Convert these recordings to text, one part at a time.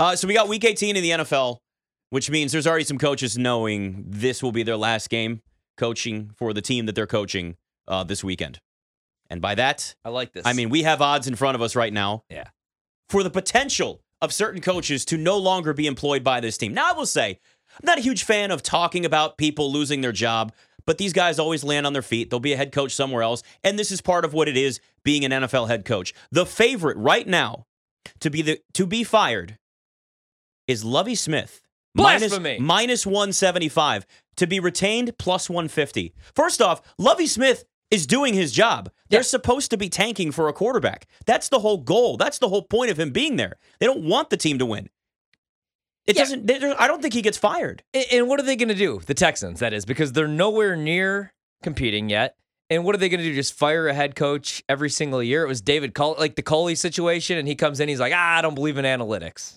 Uh, so we got week 18 in the NFL, which means there's already some coaches knowing this will be their last game coaching for the team that they're coaching uh, this weekend. And by that, I like this. I mean, we have odds in front of us right now. Yeah. For the potential of certain coaches to no longer be employed by this team. Now, I will say, I'm not a huge fan of talking about people losing their job, but these guys always land on their feet. They'll be a head coach somewhere else. And this is part of what it is being an NFL head coach. The favorite right now to be the to be fired is Lovie Smith. Blasphemy. minus 175 to be retained plus 150. First off, Lovie Smith is doing his job. They're Yeah. supposed to be tanking for a quarterback. That's the whole goal. That's the whole point of him being there. They don't want the team to win. It Yeah. doesn't. I don't think he gets fired. And what are they going to do? The Texans, that is, because they're nowhere near competing yet. And what are they going to do? Just fire a head coach every single year? It was David Cull, like the Culley situation, and he comes in, he's like, ah, I don't believe in analytics.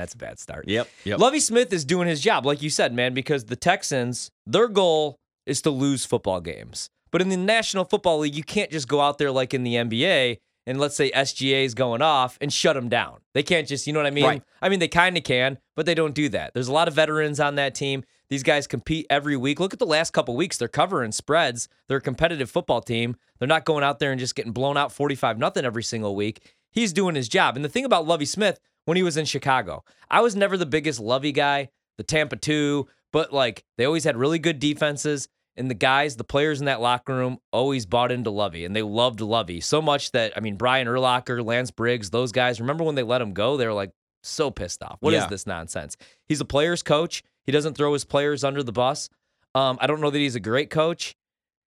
That's a bad start. Yep. Yep. Lovie Smith is doing his job, like you said, man, because the Texans, their goal is to lose football games. But in the National Football League, you can't just go out there like in the NBA and let's say SGA is going off and shut them down. They can't just, you know what I mean? Right. I mean, they kind of can, but they don't do that. There's a lot of veterans on that team. These guys compete every week. Look at the last couple weeks. They're covering spreads. They're a competitive football team. They're not going out there and just getting blown out 45 nothing every single week. He's doing his job. And the thing about Lovie Smith, when he was in Chicago, I was never the biggest Lovie guy, the Tampa 2, but like they always had really good defenses. And the guys, the players in that locker room always bought into Lovie and they loved Lovie so much that, I mean, Brian Urlacher, Lance Briggs, those guys, remember when they let him go? They were like so pissed off. What is Yeah. this nonsense? He's a player's coach. He doesn't throw his players under the bus. Um, I don't know that he's a great coach.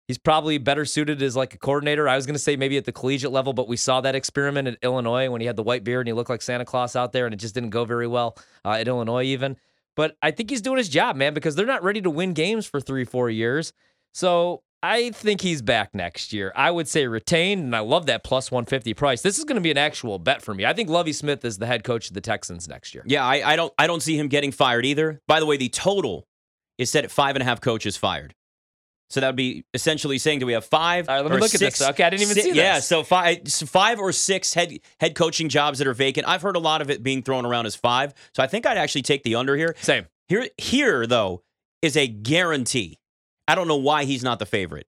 He's probably better suited as like a coordinator. I was going to say maybe at the collegiate level, but we saw that experiment at Illinois when he had the white beard and he looked like Santa Claus out there, and it just didn't go very well uh, at Illinois even. But I think he's doing his job, man, because they're not ready to win games for three, four years. So I think he's back next year. I would say retained, and I love that plus 150 price. This is going to be an actual bet for me. I think Lovie Smith is the head coach of the Texans next year. Yeah, I, I don't. I don't see him getting fired either. By the way, the total is set at five and a half coaches fired. So that would be essentially saying, do we have five? All right, let me or look at this. six- Okay, I didn't even si- see this. Yeah, so five, five or six head head coaching jobs that are vacant. I've heard a lot of it being thrown around as five. So I think I'd actually take the under here. Same. Here, here though, is a guarantee. I don't know why he's not the favorite.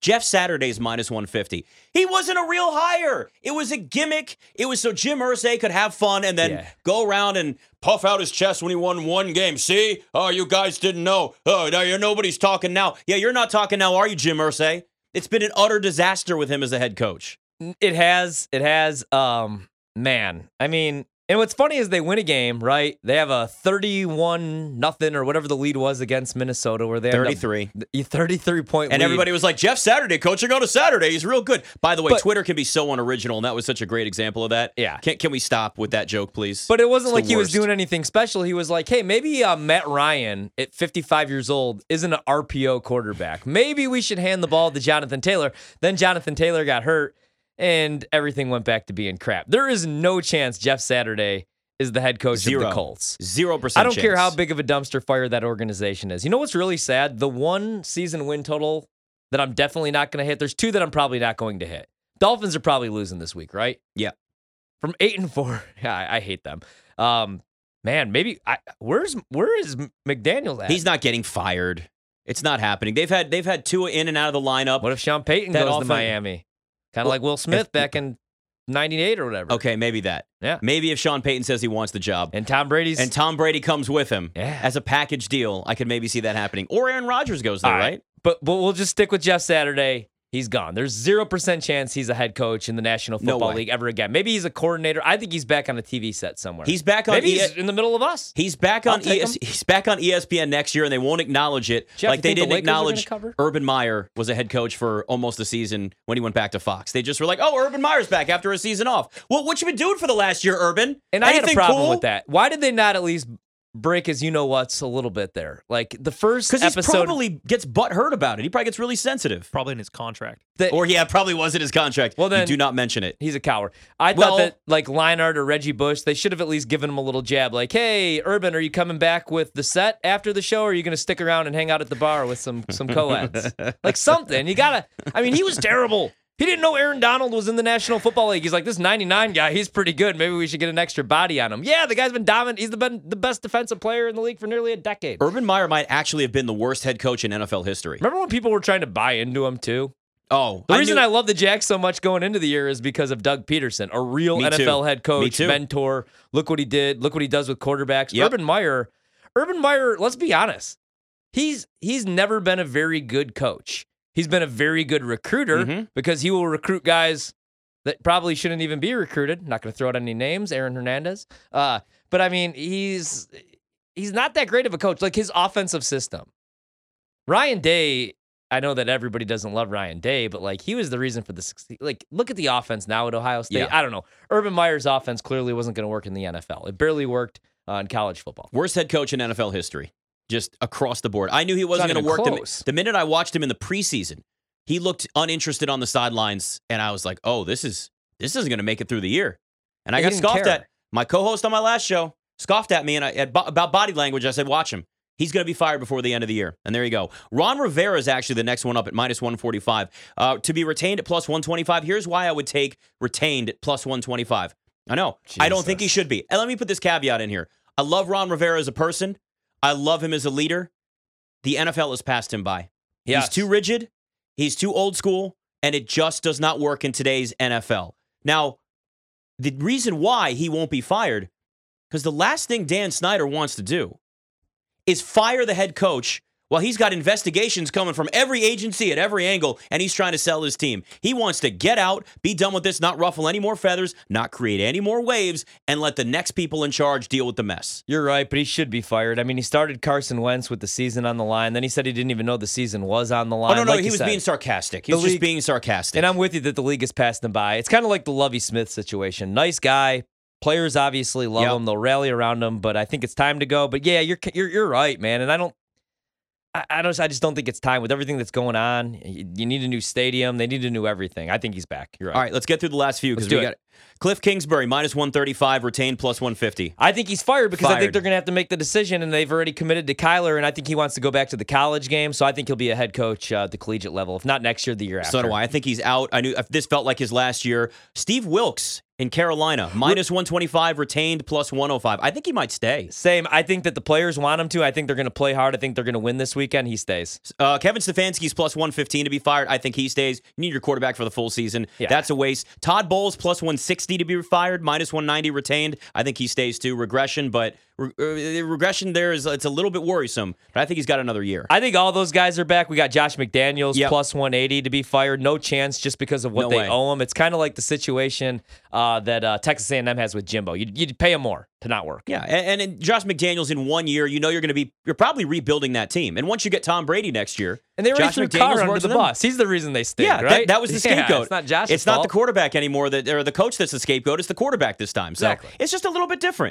Jeff Saturday's minus 150. He wasn't a real hire. It was a gimmick. It was so Jim Irsay could have fun and then Yeah. go around and puff out his chest when he won one game. See? Oh, you guys didn't know. Oh, now you're nobody's talking now. Yeah, you're not talking now, are you, Jim Irsay? It's been an utter disaster with him as a head coach. It has. It has. Um, man. I mean, and what's funny is they win a game, right? They have a 31 nothing or whatever the lead was against Minnesota, where they end up- 33. the 33 point And lead. everybody was like, Jeff Saturday coaching on a Saturday. He's real good. By the way, But- Twitter can be so unoriginal, and that was such a great example of that. Yeah. Can, can we stop with that joke, please? But it wasn't It's like he was doing anything special. He was like, hey, maybe uh, Matt Ryan at 55 years old isn't an RPO quarterback. Maybe we should hand the ball to Jonathan Taylor. Then Jonathan Taylor got hurt and everything went back to being crap. There is no chance Jeff Saturday is the head coach of the Colts. Zero percent. I don't care how big of a dumpster fire that organization is. You know what's really sad? The one season win total that I'm definitely not going to hit. There's two that I'm probably not going to hit. Dolphins are probably losing this week, right? Yeah. From eight and four, yeah, I, I hate them. Um, man, maybe I, where's where is McDaniel at? He's not getting fired. It's not happening. They've had they've had Tua in and out of the lineup. What if Sean Payton That goes offense- to Miami? Kind of Well, like Will Smith if- back in '98 or whatever. Okay, maybe that. Yeah. Maybe if Sean Payton says he wants the job And Tom Brady's and Tom Brady comes with him Yeah. as a package deal, I could maybe see that happening. Or Aaron Rodgers goes there, All right? But but we'll just stick with Jeff Saturday. He's gone. There's zero percent chance he's a head coach in the National Football way. League ever again. Maybe he's a coordinator. I think he's back on a TV set somewhere. He's back on Maybe E- he's in the middle of us. He's back on ES- he's back on ESPN next year, and they won't acknowledge it Jeff, like they didn't Lakers acknowledge? Urban Meyer was a head coach for almost a season when he went back to Fox. They just were like, "Oh, Urban Meyer's back after a season off." Well, what you been doing for the last year, Urban? And I had a problem cool? with that. Why did they not at least break his you know what's a little bit there? Like the first Because he episode probably gets butt hurt about it. He probably gets really sensitive. Probably in his contract. that- Or yeah, probably was in his contract. Well, You then- do not mention it. He's a coward. I Well- thought that like Leinart or Reggie Bush, they should have at least given him a little jab, like, "Hey, Urban, are you coming back with the set after the show, or are you going to stick around and hang out at the bar with some some co-eds? like something. You gotta. I mean, he was terrible. He didn't know Aaron Donald was in the National Football League. He's like, this 99 guy, he's pretty good. Maybe we should get an extra body on him. Yeah, the guy's been dominant. He's the, been the best defensive player in the league for nearly a decade. Urban Meyer might actually have been the worst head coach in NFL history. Remember when people were trying to buy into him too? Oh, The reason knew- I love the Jacks so much going into the year is because of Doug Pederson, a real Me NFL too. head coach, mentor. Look what he did. Look what he does with quarterbacks. Yep. Urban Meyer, Urban Meyer, let's be honest. He's he's never been a very good coach. He's been a very good recruiter Mhm. because he will recruit guys that probably shouldn't even be recruited. Not going to throw out any names, Aaron Hernandez. Uh, but I mean, he's he's not that great of a coach. Like his offensive system. Ryan Day, I know that everybody doesn't love Ryan Day, but like he was the reason for the. Like, look at the offense now at Ohio State. Yeah. I don't know. Urban Meyer's offense clearly wasn't going to work in the NFL. It barely worked uh, in college football. worst head coach in NFL history, just across the board. I knew he wasn't going to work. The, the minute I watched him in the preseason, he looked uninterested on the sidelines, and I was like, "Oh, this is this isn't going to make it through the year." And I got scoffed care. at. My co-host on my last show scoffed at me and I, at, bo- about body language. I said, "Watch him." He's going to be fired before the end of the year. And there you go. Ron Rivera is actually the next one up at minus 145. Uh, to be retained at plus 125, here's why I would take retained at plus 125. I know. I don't think he should be. And let me put this caveat in here. I love Ron Rivera as a person. I love him as a leader. The NFL has passed him by. Yes. He's too rigid. He's too old school, and it just does not work in today's NFL. Now, the reason why he won't be fired, because the last thing Dan Snyder wants to do is fire the head coach while he's got investigations coming from every agency at every angle and he's trying to sell his team. He wants to get out, be done with this, not ruffle any more feathers, not create any more waves, and let the next people in charge deal with the mess. You're right, but he should be fired. I mean, he started Carson Wentz with the season on the line. Then he said he didn't even know the season was on the line. Oh, no, no, like he was said. being sarcastic. He The was just being sarcastic. And I'm with you that the league has passed him by. It's kind of like the Lovie Smith situation. Nice guy. Players obviously love Yep. him. They'll rally around him, but I think it's time to go. But yeah, you're you're you're right, man. And I don't. I, I don't. I just don't think it's time with everything that's going on. You, you need a new stadium. They need a new everything. I think he's back. You're right. All right, let's get through the last few because we it. got Cliff Kingsbury minus 135, retained plus 150. I think he's fired because I think they're going to have to make the decision, and they've already committed to Kyler, and I think he wants to go back to the college game. So I think he'll be a head coach uh, at the collegiate level, if not next year, the year after. So do I. I think he's out. I knew if this felt like his last year. Steve Wilks in Carolina, minus 125, retained plus 105. I think he might stay. Same. I think that the players want him to. I think they're going to play hard. I think they're going to win this weekend. He stays. Uh, Kevin Stefanski's plus 115 to be fired. I think he stays. You need your quarterback for the full season. Yeah. That's a waste. Todd Bowles plus 160 to be fired, minus 190 retained. I think he stays too. Regression, but re- uh, regression there is it's a little bit worrisome. But I think he's got another year. I think all those guys are back. We got Josh McDaniels Yep. plus 180 to be fired. No chance just because of what No they way. owe him. It's kind of like the situation uh, that uh, Texas A&M has with Jimbo. You'd, you'd pay him more to not work. Yeah, and, and Josh McDaniels in one year, you know you're going to be you're probably rebuilding that team. And once you get Tom Brady next year, And they Josh threw McDaniels under the them. bus. He's the reason they stayed, Yeah, that- right? that, was the Yeah, scapegoat. it's not Josh's It's not the quarterback anymore that or the coach that's the scapegoat. It's the quarterback this time. So Exactly. it's just a little bit different.